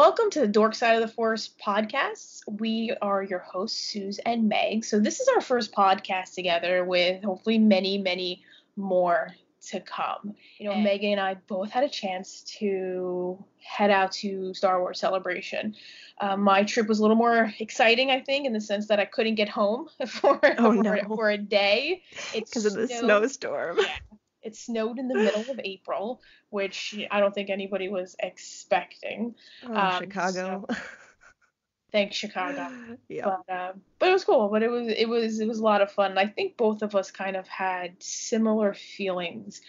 Welcome to the Dork Side of the Force podcast. We are your hosts, Suze and Meg. So, this is our first podcast together with hopefully many, many more to come. You know, Megan and I both had a chance to head out to Star Wars Celebration. Um, my trip was a little more exciting, I think, in the sense that I couldn't get home for, Oh, for, no. for a day. Because of the snowstorm. Yeah. It snowed in the middle of April, which I don't think anybody was expecting. Oh, Um, Chicago. Thanks, Chicago. yeah. But um, but it was cool. But it was it was it was a lot of fun. I think both of us kind of had similar feelings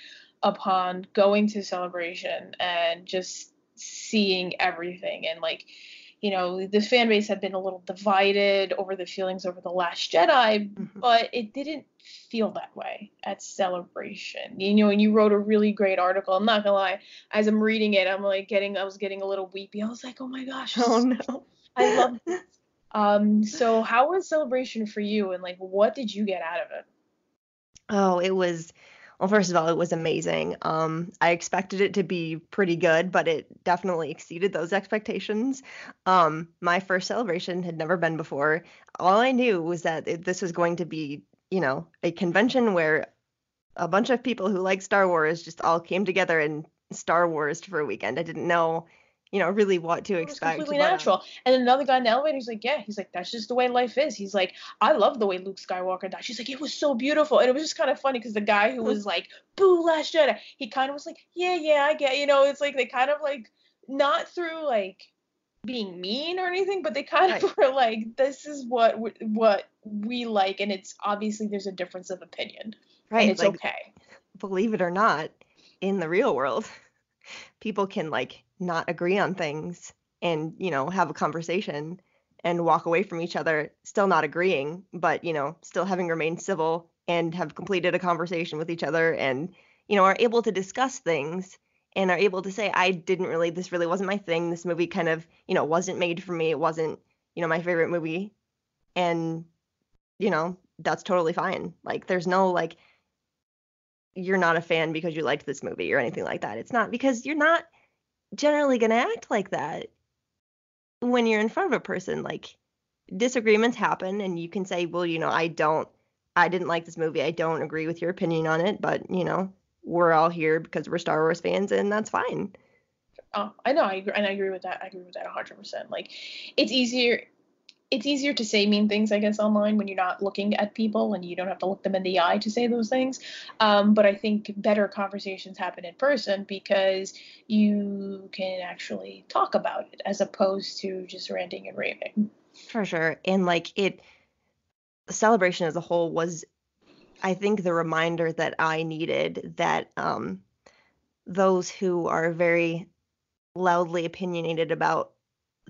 upon going to celebration and just seeing everything and like you know the fan base had been a little divided over the feelings over the last jedi Mhm. but it didn't feel that way at celebration you know and you wrote a really great article i'm not gonna lie as i'm reading it i'm like getting i was getting a little weepy i was like oh my gosh Oh no. I love this. Um, so how was celebration for you and like what did you get out of it? Oh, it was well, first of all, it was amazing. Um, I expected it to be pretty good, but it definitely exceeded those expectations. Um, my first celebration had never been before. All I knew was that it, this was going to be, you know, a convention where a bunch of people who like Star Wars just all came together and Star Wars for a weekend. I didn't know, you know, really what to It expect. completely but, um, natural. And another guy in the elevator, he's like, yeah, he's like, that's just the way life is. He's like, I love the way Luke Skywalker died. She's like, it was so beautiful. And it was just kind of funny because the guy who was like, boo, Last Jedi, he kind of was like, yeah, yeah, I get, you know, it's like they kind of like, not through like being mean or anything, but they kind of Right. were like, this is what w- what we like, and it's obviously there's a difference of opinion, right, and it's like, okay. believe it or not, in the real world, people can like not agree on things and, you know, have a conversation and walk away from each other, still not agreeing, but, you know, still having remained civil and have completed a conversation with each other and, you know, are able to discuss things and are able to say, I didn't really, this really wasn't my thing. This movie kind of, you know, wasn't made for me. It wasn't, you know, my favorite movie. And, you know, that's totally fine. Like, there's no like, you're not a fan because you liked this movie or anything like that. It's not because you're not generally going to act like that when you're in front of a person. Like disagreements happen and you can say, "Well, you know, I don't I didn't like this movie. I don't agree with your opinion on it, but, you know, we're all here because we're Star Wars fans and that's fine." Oh, I know, I agree, and I agree with that. I agree with that 100%. Like, it's easier. It's easier to say mean things, I guess, online when you're not looking at people and you don't have to look them in the eye to say those things. Um, but I think better conversations happen in person because you can actually talk about it as opposed to just ranting and raving. For sure. And like it celebration as a whole was I think the reminder that I needed that um those who are very loudly opinionated about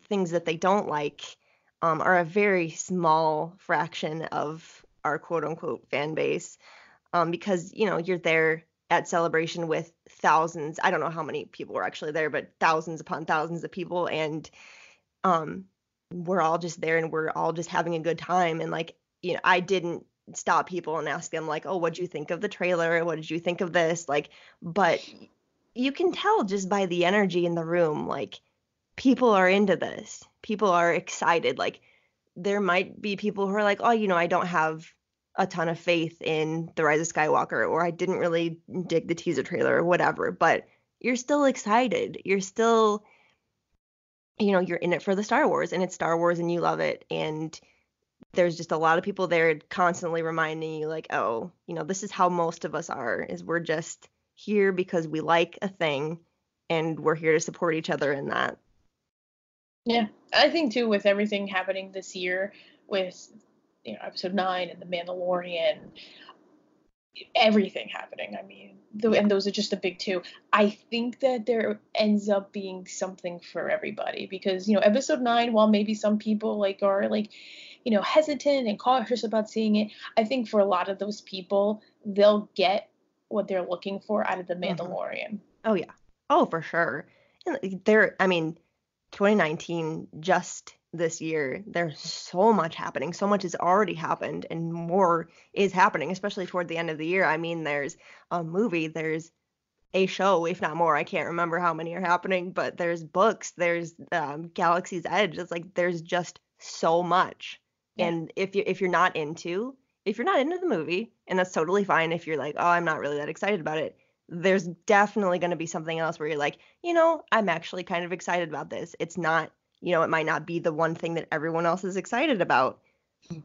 things that they don't like um are a very small fraction of our quote unquote fan base. Um because, you know, you're there at celebration with thousands, I don't know how many people were actually there, but thousands upon thousands of people and um we're all just there and we're all just having a good time and like you know i didn't stop people and ask them like oh what did you think of the trailer what did you think of this like but you can tell just by the energy in the room like people are into this people are excited like there might be people who are like oh you know i don't have a ton of faith in the rise of skywalker or i didn't really dig the teaser trailer or whatever but you're still excited. You're still you know you're in it for the Star Wars and it's Star Wars and you love it and there's just a lot of people there constantly reminding you like oh you know this is how most of us are is we're just here because we like a thing and we're here to support each other in that Yeah, I think too with everything happening this year with you know episode nine and the Mandalorian, everything happening. I mean, the, and those are just the big two. I think that there ends up being something for everybody because you know episode nine, while maybe some people like are like you know hesitant and cautious about seeing it, I think for a lot of those people they'll get what they're looking for out of the Mhm. Mandalorian. oh yeah oh for sure and there i mean 2019 just this year there's so much happening so much has already happened and more is happening especially toward the end of the year i mean there's a movie there's a show, if not more. I can't remember how many are happening, but there's books, there's um, Galaxy's Edge. It's like there's just so much. Yeah. And if you if you're not into if you're not into the movie, and that's totally fine if you're like, oh, I'm not really that excited about it, there's definitely going to be something else where you're like, you know, I'm actually kind of excited about this. It's not, you know, it might not be the one thing that everyone else is excited about,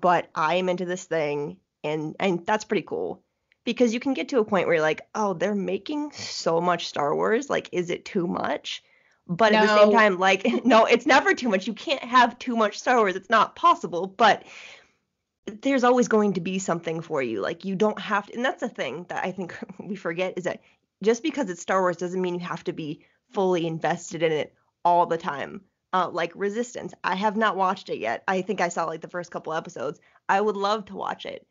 but I'm into this thing and and that's pretty cool because you can get to a point where you're like, oh, they're making so much Star Wars, like is it too much? But no. at the same time, like, no, it's never too much. You can't have too much Star Wars. It's not possible. But there's always going to be something for you. Like you don't have to, and that's the thing that I think we forget is that just because it's Star Wars doesn't mean you have to be fully invested in it all the time. Uh, like Resistance, I have not watched it yet. I think I saw like the first couple episodes. I would love to watch it,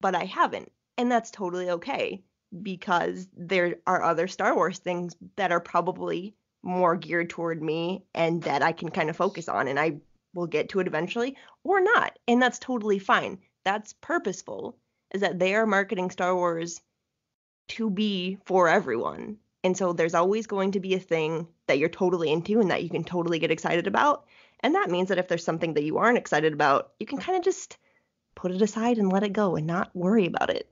but I haven't, and that's totally okay because there are other Star Wars things that are probably more geared toward me and that I can kind of focus on, and I will get to it eventually or not. And that's totally fine. That's purposeful, is that they are marketing Star Wars to be for everyone. And so there's always going to be a thing that you're totally into and that you can totally get excited about. And that means that if there's something that you aren't excited about, you can kind of just put it aside and let it go and not worry about it.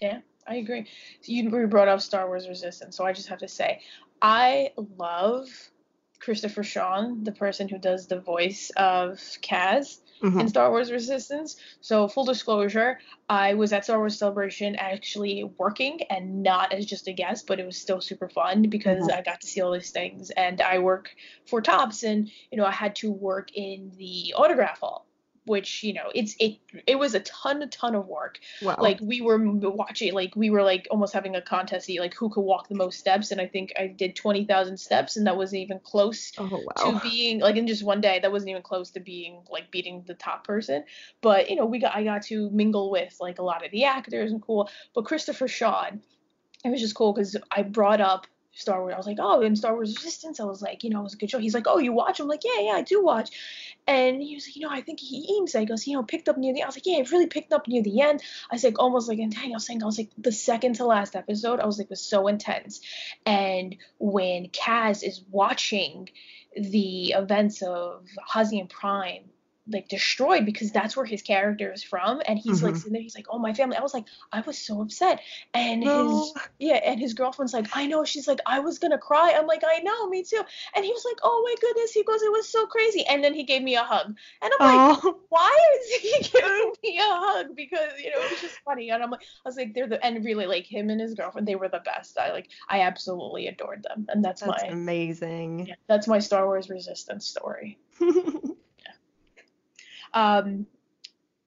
Yeah, I agree. You brought up Star Wars Resistance, so I just have to say, I love Christopher Sean, the person who does the voice of Kaz mm-hmm. in Star Wars Resistance. So, full disclosure, I was at Star Wars Celebration actually working and not as just a guest, but it was still super fun because mm-hmm. I got to see all these things. And I work for Topps, and you know, I had to work in the autograph hall which you know it's it it was a ton a ton of work wow. like we were watching like we were like almost having a contest see like who could walk the most steps and i think i did 20000 steps and that wasn't even close oh, wow. to being like in just one day that wasn't even close to being like beating the top person but you know we got i got to mingle with like a lot of the actors and cool but christopher sean it was just cool because i brought up Star Wars. I was like, oh, in Star Wars Resistance, I was like, you know, it was a good show. He's like, oh, you watch? I'm like, yeah, yeah, I do watch. And he was like, you know, I think he aims. I goes, you know, picked up near the. End. I was like, yeah, it really picked up near the end. I was like, almost like, and dang, I was saying, I was like, the second to last episode, I was like, was so intense. And when Kaz is watching the events of Hosnian Prime like destroyed because that's where his character is from and he's mm-hmm. like sitting there he's like oh my family. I was like i was so upset. And no. his yeah and his girlfriend's like i know. She's like i was gonna cry. I'm like i know me too. And he was like oh my goodness he goes it was so crazy. And then he gave me a hug. And i'm oh. like why is he giving me a hug? Because you know it was just funny. And i'm like i was like they're the and really like him and his girlfriend they were the best. I like i absolutely adored them. And that's, that's my amazing. Yeah, that's my star wars resistance story Um,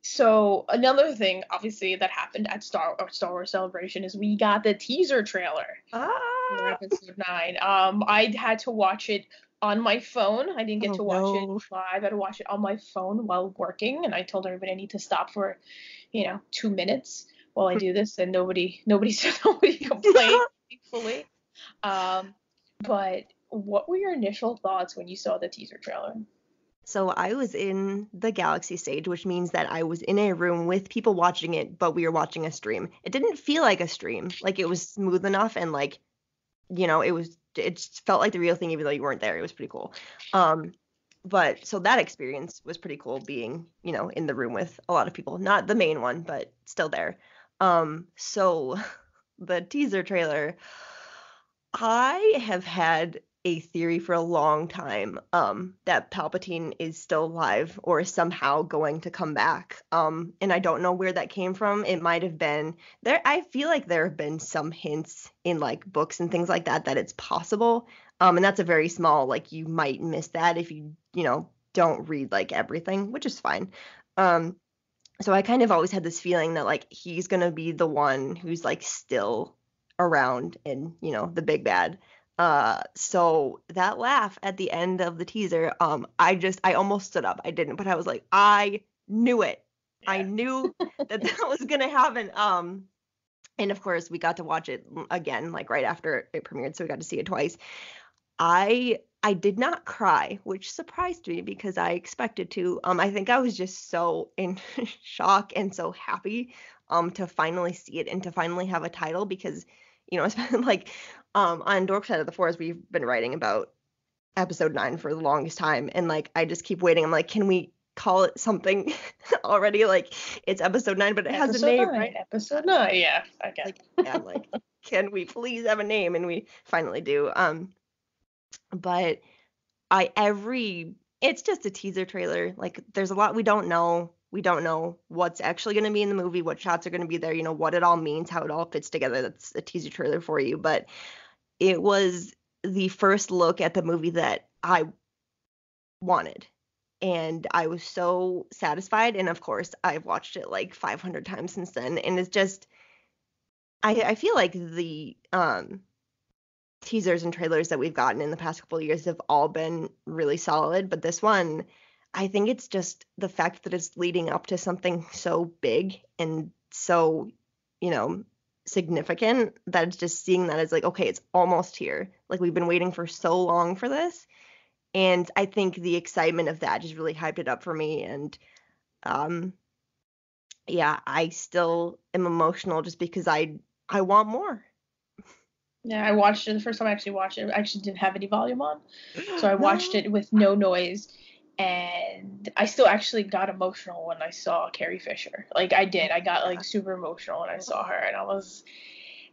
so another thing, obviously, that happened at Star or Star Wars Celebration is we got the teaser trailer ah. for episode nine. Um, I had to watch it on my phone. I didn't get oh, to watch no. it live. I had to watch it on my phone while working, and I told everybody I need to stop for, you know, two minutes while I do this, and nobody nobody said nobody complained, thankfully. Um, but what were your initial thoughts when you saw the teaser trailer? So I was in the Galaxy stage, which means that I was in a room with people watching it, but we were watching a stream. It didn't feel like a stream. Like it was smooth enough and like, you know, it was it felt like the real thing even though you weren't there. It was pretty cool. Um but so that experience was pretty cool being, you know, in the room with a lot of people. Not the main one, but still there. Um so the teaser trailer I have had a theory for a long time um, that Palpatine is still alive or somehow going to come back. Um, and I don't know where that came from. It might have been there. I feel like there have been some hints in like books and things like that that it's possible. Um, and that's a very small like you might miss that if you you know don't read like everything, which is fine. Um, so I kind of always had this feeling that like he's gonna be the one who's like still around and you know the big bad uh, so that laugh at the end of the teaser, um, I just I almost stood up. I didn't, but I was like, I knew it. Yeah. I knew that that was gonna happen. Um, and of course we got to watch it again, like right after it premiered, so we got to see it twice. I I did not cry, which surprised me because I expected to. Um, I think I was just so in shock and so happy um to finally see it and to finally have a title because you know, it's been like um on Dork Side of the Force, we've been writing about episode nine for the longest time. And like I just keep waiting. I'm like, can we call it something already? Like it's episode nine, but it episode has a name, nine, right? Episode nine, yeah. Okay. Like, yeah, like, can we please have a name? And we finally do. Um but I every it's just a teaser trailer. Like there's a lot we don't know. We don't know what's actually going to be in the movie, what shots are going to be there, you know, what it all means, how it all fits together. That's a teaser trailer for you. But it was the first look at the movie that I wanted. And I was so satisfied. And of course, I've watched it like 500 times since then. And it's just, I, I feel like the um, teasers and trailers that we've gotten in the past couple of years have all been really solid. But this one, I think it's just the fact that it's leading up to something so big and so, you know, significant that it's just seeing that as like, okay, it's almost here. Like we've been waiting for so long for this. And I think the excitement of that just really hyped it up for me. And um yeah, I still am emotional just because I I want more. Yeah, I watched it the first time I actually watched it. I actually didn't have any volume on. So I watched no. it with no noise and I still actually got emotional when I saw Carrie Fisher. Like I did. I got like super emotional when I saw her and I was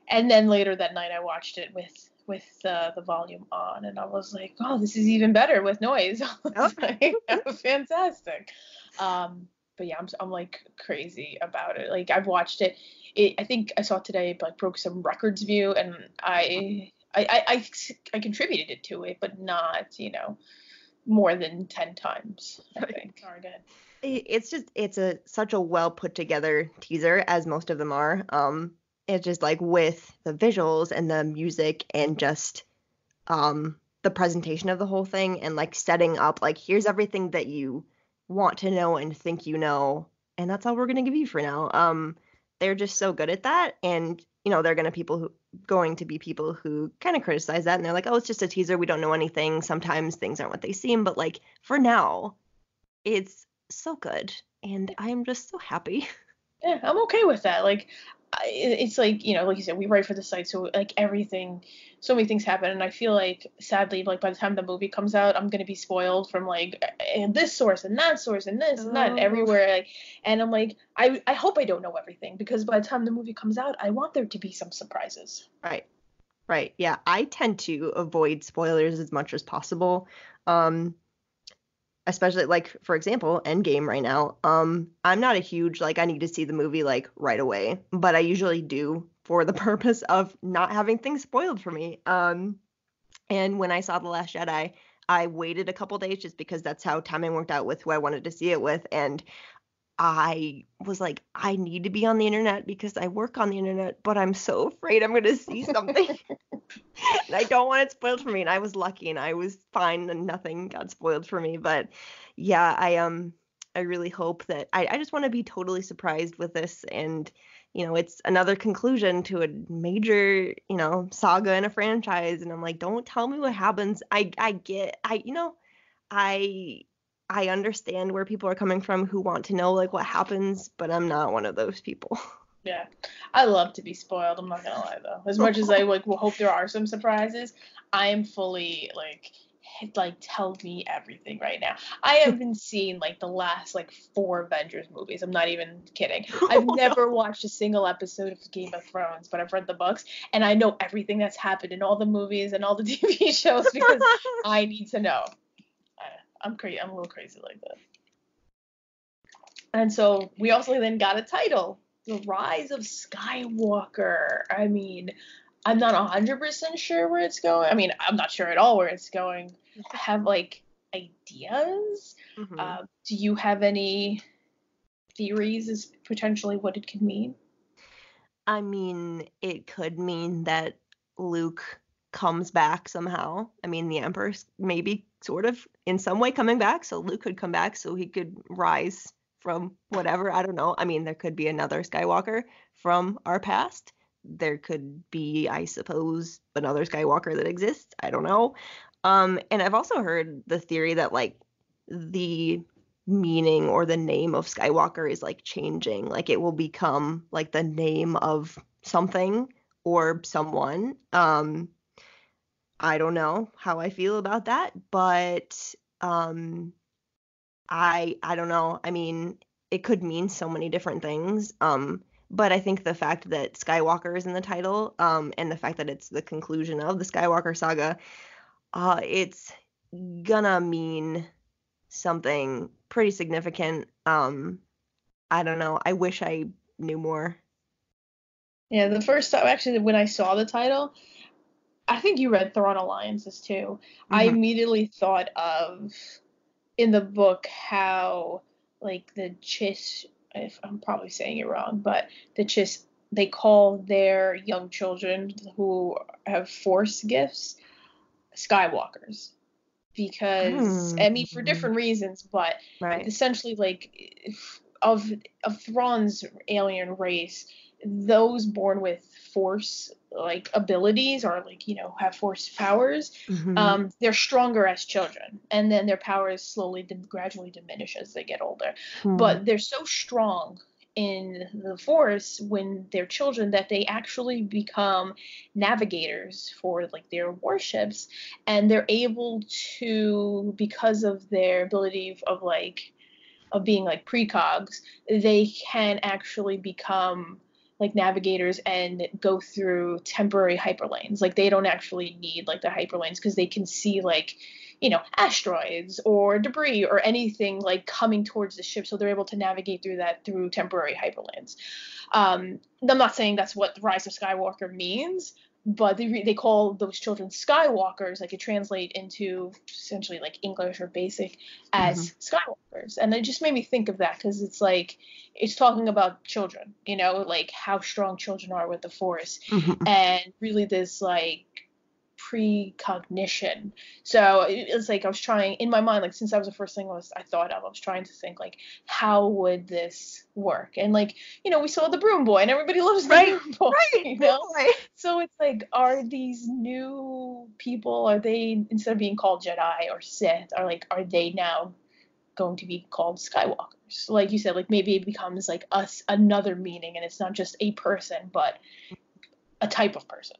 and then later that night I watched it with with uh, the volume on and I was like, "Oh, this is even better with noise." like, fantastic. Um but yeah, I'm I'm like crazy about it. Like I've watched it. It I think I saw today like broke some records view and I I, I, I, I contributed it to it, but not, you know, more than 10 times, I think. It's just it's a such a well put together teaser as most of them are. Um it's just like with the visuals and the music and just um the presentation of the whole thing and like setting up like here's everything that you want to know and think you know and that's all we're going to give you for now. Um they're just so good at that and you know they're going to people who going to be people who kind of criticize that and they're like oh it's just a teaser we don't know anything sometimes things aren't what they seem but like for now it's so good and i'm just so happy. Yeah i'm okay with that like it's like you know like you said we write for the site so like everything so many things happen and i feel like sadly like by the time the movie comes out i'm gonna be spoiled from like this source and that source and this and that everywhere like and i'm like i i hope i don't know everything because by the time the movie comes out i want there to be some surprises. Right. Right. Yeah i tend to avoid spoilers as much as possible um especially like for example endgame right now um i'm not a huge like i need to see the movie like right away but i usually do for the purpose of not having things spoiled for me um and when i saw the last jedi i waited a couple days just because that's how timing worked out with who i wanted to see it with and I was like, I need to be on the internet because I work on the internet, but I'm so afraid I'm going to see something. and I don't want it spoiled for me. And I was lucky and I was fine and nothing got spoiled for me. But yeah, I um I really hope that I, I just want to be totally surprised with this and you know, it's another conclusion to a major, you know, saga in a franchise. And I'm like, don't tell me what happens. I I get I you know, I I understand where people are coming from who want to know like what happens, but I'm not one of those people. Yeah, I love to be spoiled. I'm not gonna lie though. As much as I like will hope there are some surprises, I am fully like like tell me everything right now. I have been seeing like the last like four Avengers movies. I'm not even kidding. I've never watched a single episode of Game of Thrones, but I've read the books and I know everything that's happened in all the movies and all the TV shows because I need to know. I'm crazy. I'm a little crazy like that. And so we also then got a title, The Rise of Skywalker. I mean, I'm not 100% sure where it's going. I mean, I'm not sure at all where it's going. I have like ideas. Mm-hmm. Uh, do you have any theories as potentially what it could mean? I mean, it could mean that Luke comes back somehow. I mean, the Emperor's maybe sort of in some way coming back, so Luke could come back so he could rise from whatever. I don't know. I mean, there could be another Skywalker from our past. There could be, I suppose, another Skywalker that exists. I don't know. Um, and I've also heard the theory that like the meaning or the name of Skywalker is like changing. Like it will become like the name of something or someone. Um, I don't know how I feel about that, but um, I I don't know. I mean, it could mean so many different things. Um, but I think the fact that Skywalker is in the title, um, and the fact that it's the conclusion of the Skywalker saga, uh, it's gonna mean something pretty significant. Um, I don't know. I wish I knew more. Yeah, the first time actually when I saw the title, I think you read Thrawn Alliances too. Mm-hmm. I immediately thought of in the book how like the Chiss if I'm probably saying it wrong, but the Chiss they call their young children who have force gifts Skywalkers because mm. I mean for hmm. different reasons, but right. essentially like of of Thrawn's alien race, those born with force like abilities or like you know have force powers mm-hmm. um, they're stronger as children and then their powers slowly gradually diminish as they get older mm. but they're so strong in the force when they're children that they actually become navigators for like their warships and they're able to because of their ability of, of like of being like precogs they can actually become like navigators and go through temporary hyperlanes. Like they don't actually need like the hyperlanes because they can see like you know asteroids or debris or anything like coming towards the ship so they're able to navigate through that through temporary hyperlanes um, i'm not saying that's what rise of skywalker means but they, they call those children skywalkers like it translate into essentially like english or basic as mm-hmm. skywalkers and it just made me think of that because it's like it's talking about children you know like how strong children are with the force mm-hmm. and really this like precognition. So it's like I was trying in my mind, like since that was the first thing I was I thought of, I was trying to think like how would this work? And like you know we saw the Broom Boy, and everybody loves the Broom Boy. Right, you know? Right. So it's like are these new people? Are they instead of being called Jedi or Sith, are like are they now going to be called Skywalkers? Like you said, like maybe it becomes like us another meaning, and it's not just a person, but a type of person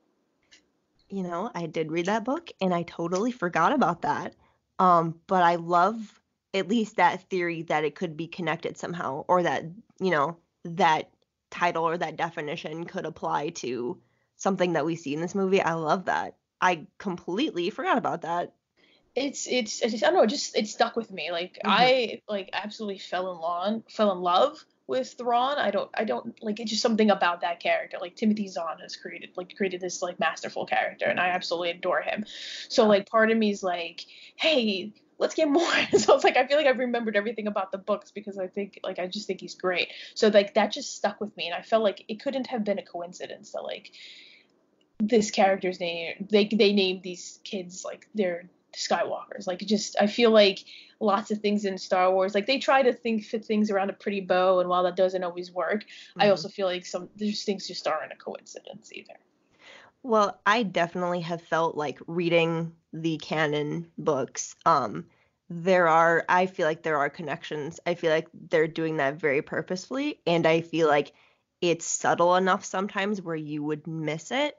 you know, I did read that book and I totally forgot about that. Um, but I love at least that theory that it could be connected somehow or that, you know, that title or that definition could apply to something that we see in this movie. I love that. I completely forgot about that. It's it's, it's I don't know, it just it stuck with me. Like mm-hmm. I like absolutely fell in love fell in love with Thrawn. I don't I don't like it's just something about that character. Like Timothy Zahn has created like created this like masterful character and I mm-hmm. absolutely adore him. So like part of me is like, hey, let's get more. so it's like I feel like I've remembered everything about the books because I think like I just think he's great. So like that just stuck with me and I felt like it couldn't have been a coincidence that like this character's name they they named these kids like they're Skywalkers. Like just I feel like lots of things in Star Wars, like they try to think fit things around a pretty bow, and while that doesn't always work, mm-hmm. I also feel like some there's things just aren't a coincidence either. Well, I definitely have felt like reading the canon books. Um, there are I feel like there are connections. I feel like they're doing that very purposefully, and I feel like it's subtle enough sometimes where you would miss it.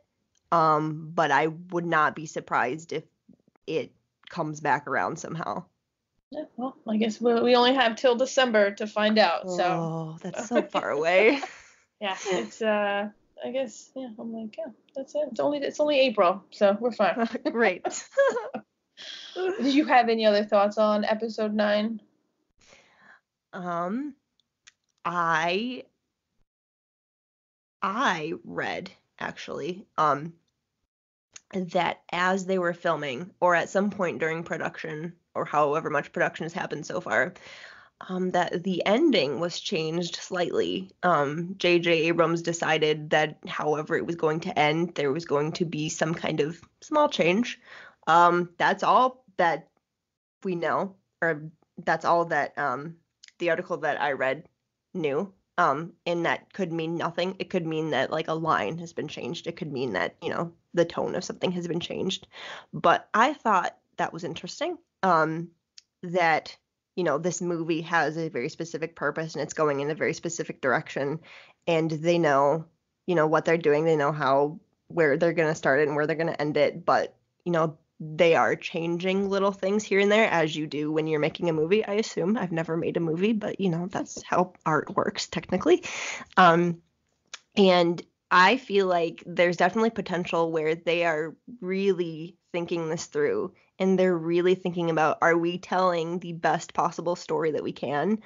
Um, but I would not be surprised if it comes back around somehow. Yeah, well, I guess we, we only have till December to find out. So. Oh, that's so far away. yeah, it's uh, I guess yeah. I'm like, yeah, that's it. It's only it's only April, so we're fine. Great. Did you have any other thoughts on episode nine? Um, I I read actually um that as they were filming or at some point during production or however much production has happened so far um, that the ending was changed slightly. Um, J.J. Abrams decided that however it was going to end, there was going to be some kind of small change. Um, that's all that we know, or that's all that um, the article that I read knew. Um, and that could mean nothing. It could mean that like a line has been changed. It could mean that you know the tone of something has been changed. But I thought that was interesting. Um, that you know this movie has a very specific purpose and it's going in a very specific direction, and they know you know what they're doing. They know how where they're going to start it and where they're going to end it, but you know, they are changing little things here and there as you do when you're making a movie, I assume. I've never made a movie, but you know, that's how art works technically. Um and I feel like there's definitely potential where they are really thinking this through and they're really thinking about are we telling the best possible story that we can?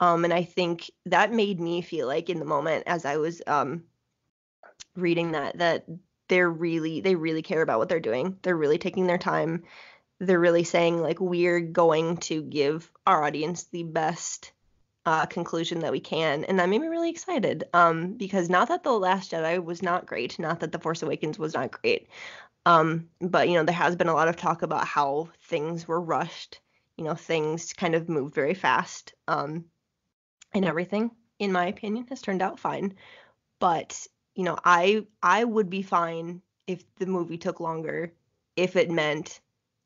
Um, and I think that made me feel like in the moment as I was um, reading that that they're really they really care about what they're doing. They're really taking their time. They're really saying like we're going to give our audience the best uh, conclusion that we can, and that made me really excited. Um, because not that the Last Jedi was not great, not that the Force Awakens was not great, um, but you know there has been a lot of talk about how things were rushed. You know things kind of moved very fast. Um, and everything, in my opinion, has turned out fine. But you know, I I would be fine if the movie took longer, if it meant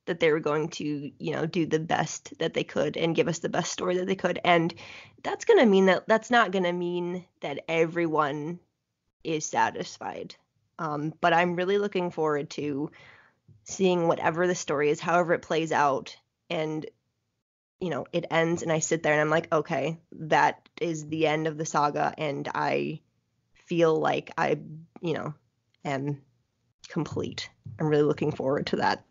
that they were going to, you know, do the best that they could and give us the best story that they could. And that's going to mean that that's not going to mean that everyone is satisfied. Um, but I'm really looking forward to seeing whatever the story is, however it plays out, and you know, it ends, and I sit there and I'm like, okay, that is the end of the saga, and I feel like I, you know, am complete. I'm really looking forward to that.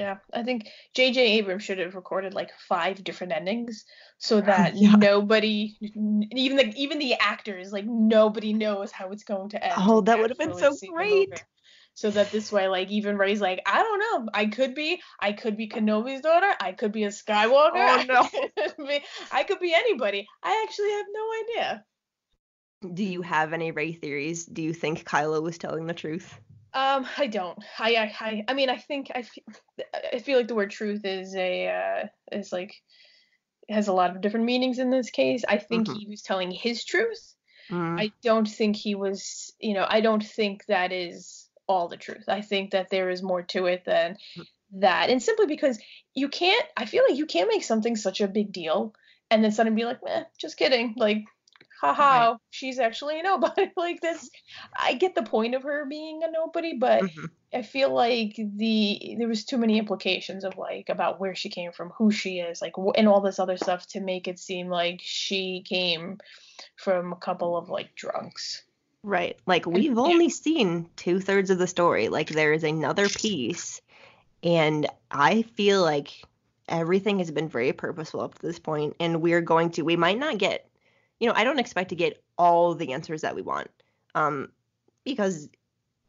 Yeah, I think J.J. Abrams should have recorded like five different endings so that yeah. nobody, even the even the actors, like nobody knows how it's going to end. Oh, that would have been so great. So that this way, like even Rey's like, I don't know, I could be, I could be Kenobi's daughter, I could be a Skywalker, oh no, I could be, I could be anybody. I actually have no idea. Do you have any Rey theories? Do you think Kylo was telling the truth? Um, I don't. I, I, I, I mean, I think I feel, I feel like the word truth is a, uh, is like, has a lot of different meanings in this case. I think mm-hmm. he was telling his truth. Mm. I don't think he was, you know, I don't think that is all the truth. I think that there is more to it than mm. that. And simply because you can't, I feel like you can't make something such a big deal and then suddenly be like, eh, just kidding. Like, haha, right. she's actually a nobody. like this, I get the point of her being a nobody, but mm-hmm. I feel like the there was too many implications of like about where she came from, who she is, like and all this other stuff to make it seem like she came from a couple of like drunks. Right. Like we've only seen two thirds of the story. Like there is another piece, and I feel like everything has been very purposeful up to this point, and we're going to. We might not get you know, I don't expect to get all the answers that we want. Um, because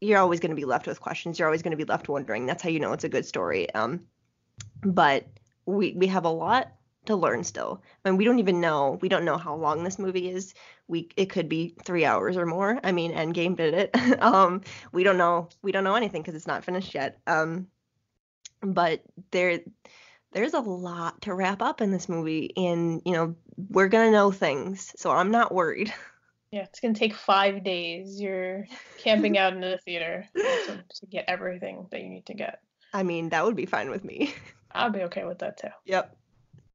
you're always going to be left with questions. You're always going to be left wondering. That's how you know it's a good story. Um, but we we have a lot to learn still. I mean, we don't even know. We don't know how long this movie is. We it could be three hours or more. I mean, Endgame did it. um, we don't know. We don't know anything because it's not finished yet. Um, but there there's a lot to wrap up in this movie and you know we're gonna know things so i'm not worried. Yeah it's gonna take five days. You're camping out in the theater to, to, get everything that you need to get. I mean that would be fine with me. I'll be okay with that too. Yep.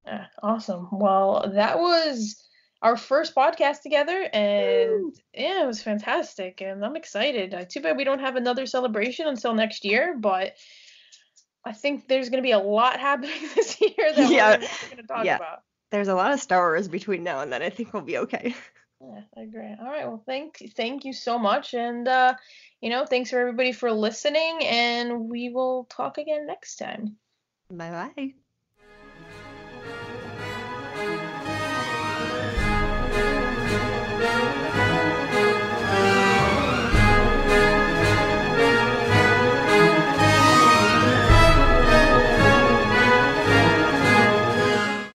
Yeah, awesome. Well that was our first podcast together and Woo. yeah it was fantastic and i'm excited. Too bad we don't have another celebration until next year but I think there's going to be a lot happening this year that yeah. we're, going to talk yeah. about. There's a lot of Star Wars between now and then. I think we'll be okay. Yeah, I agree. All right. Well, thank thank you so much, and uh, you know, thanks for everybody for listening, and we will talk again next time. Bye bye.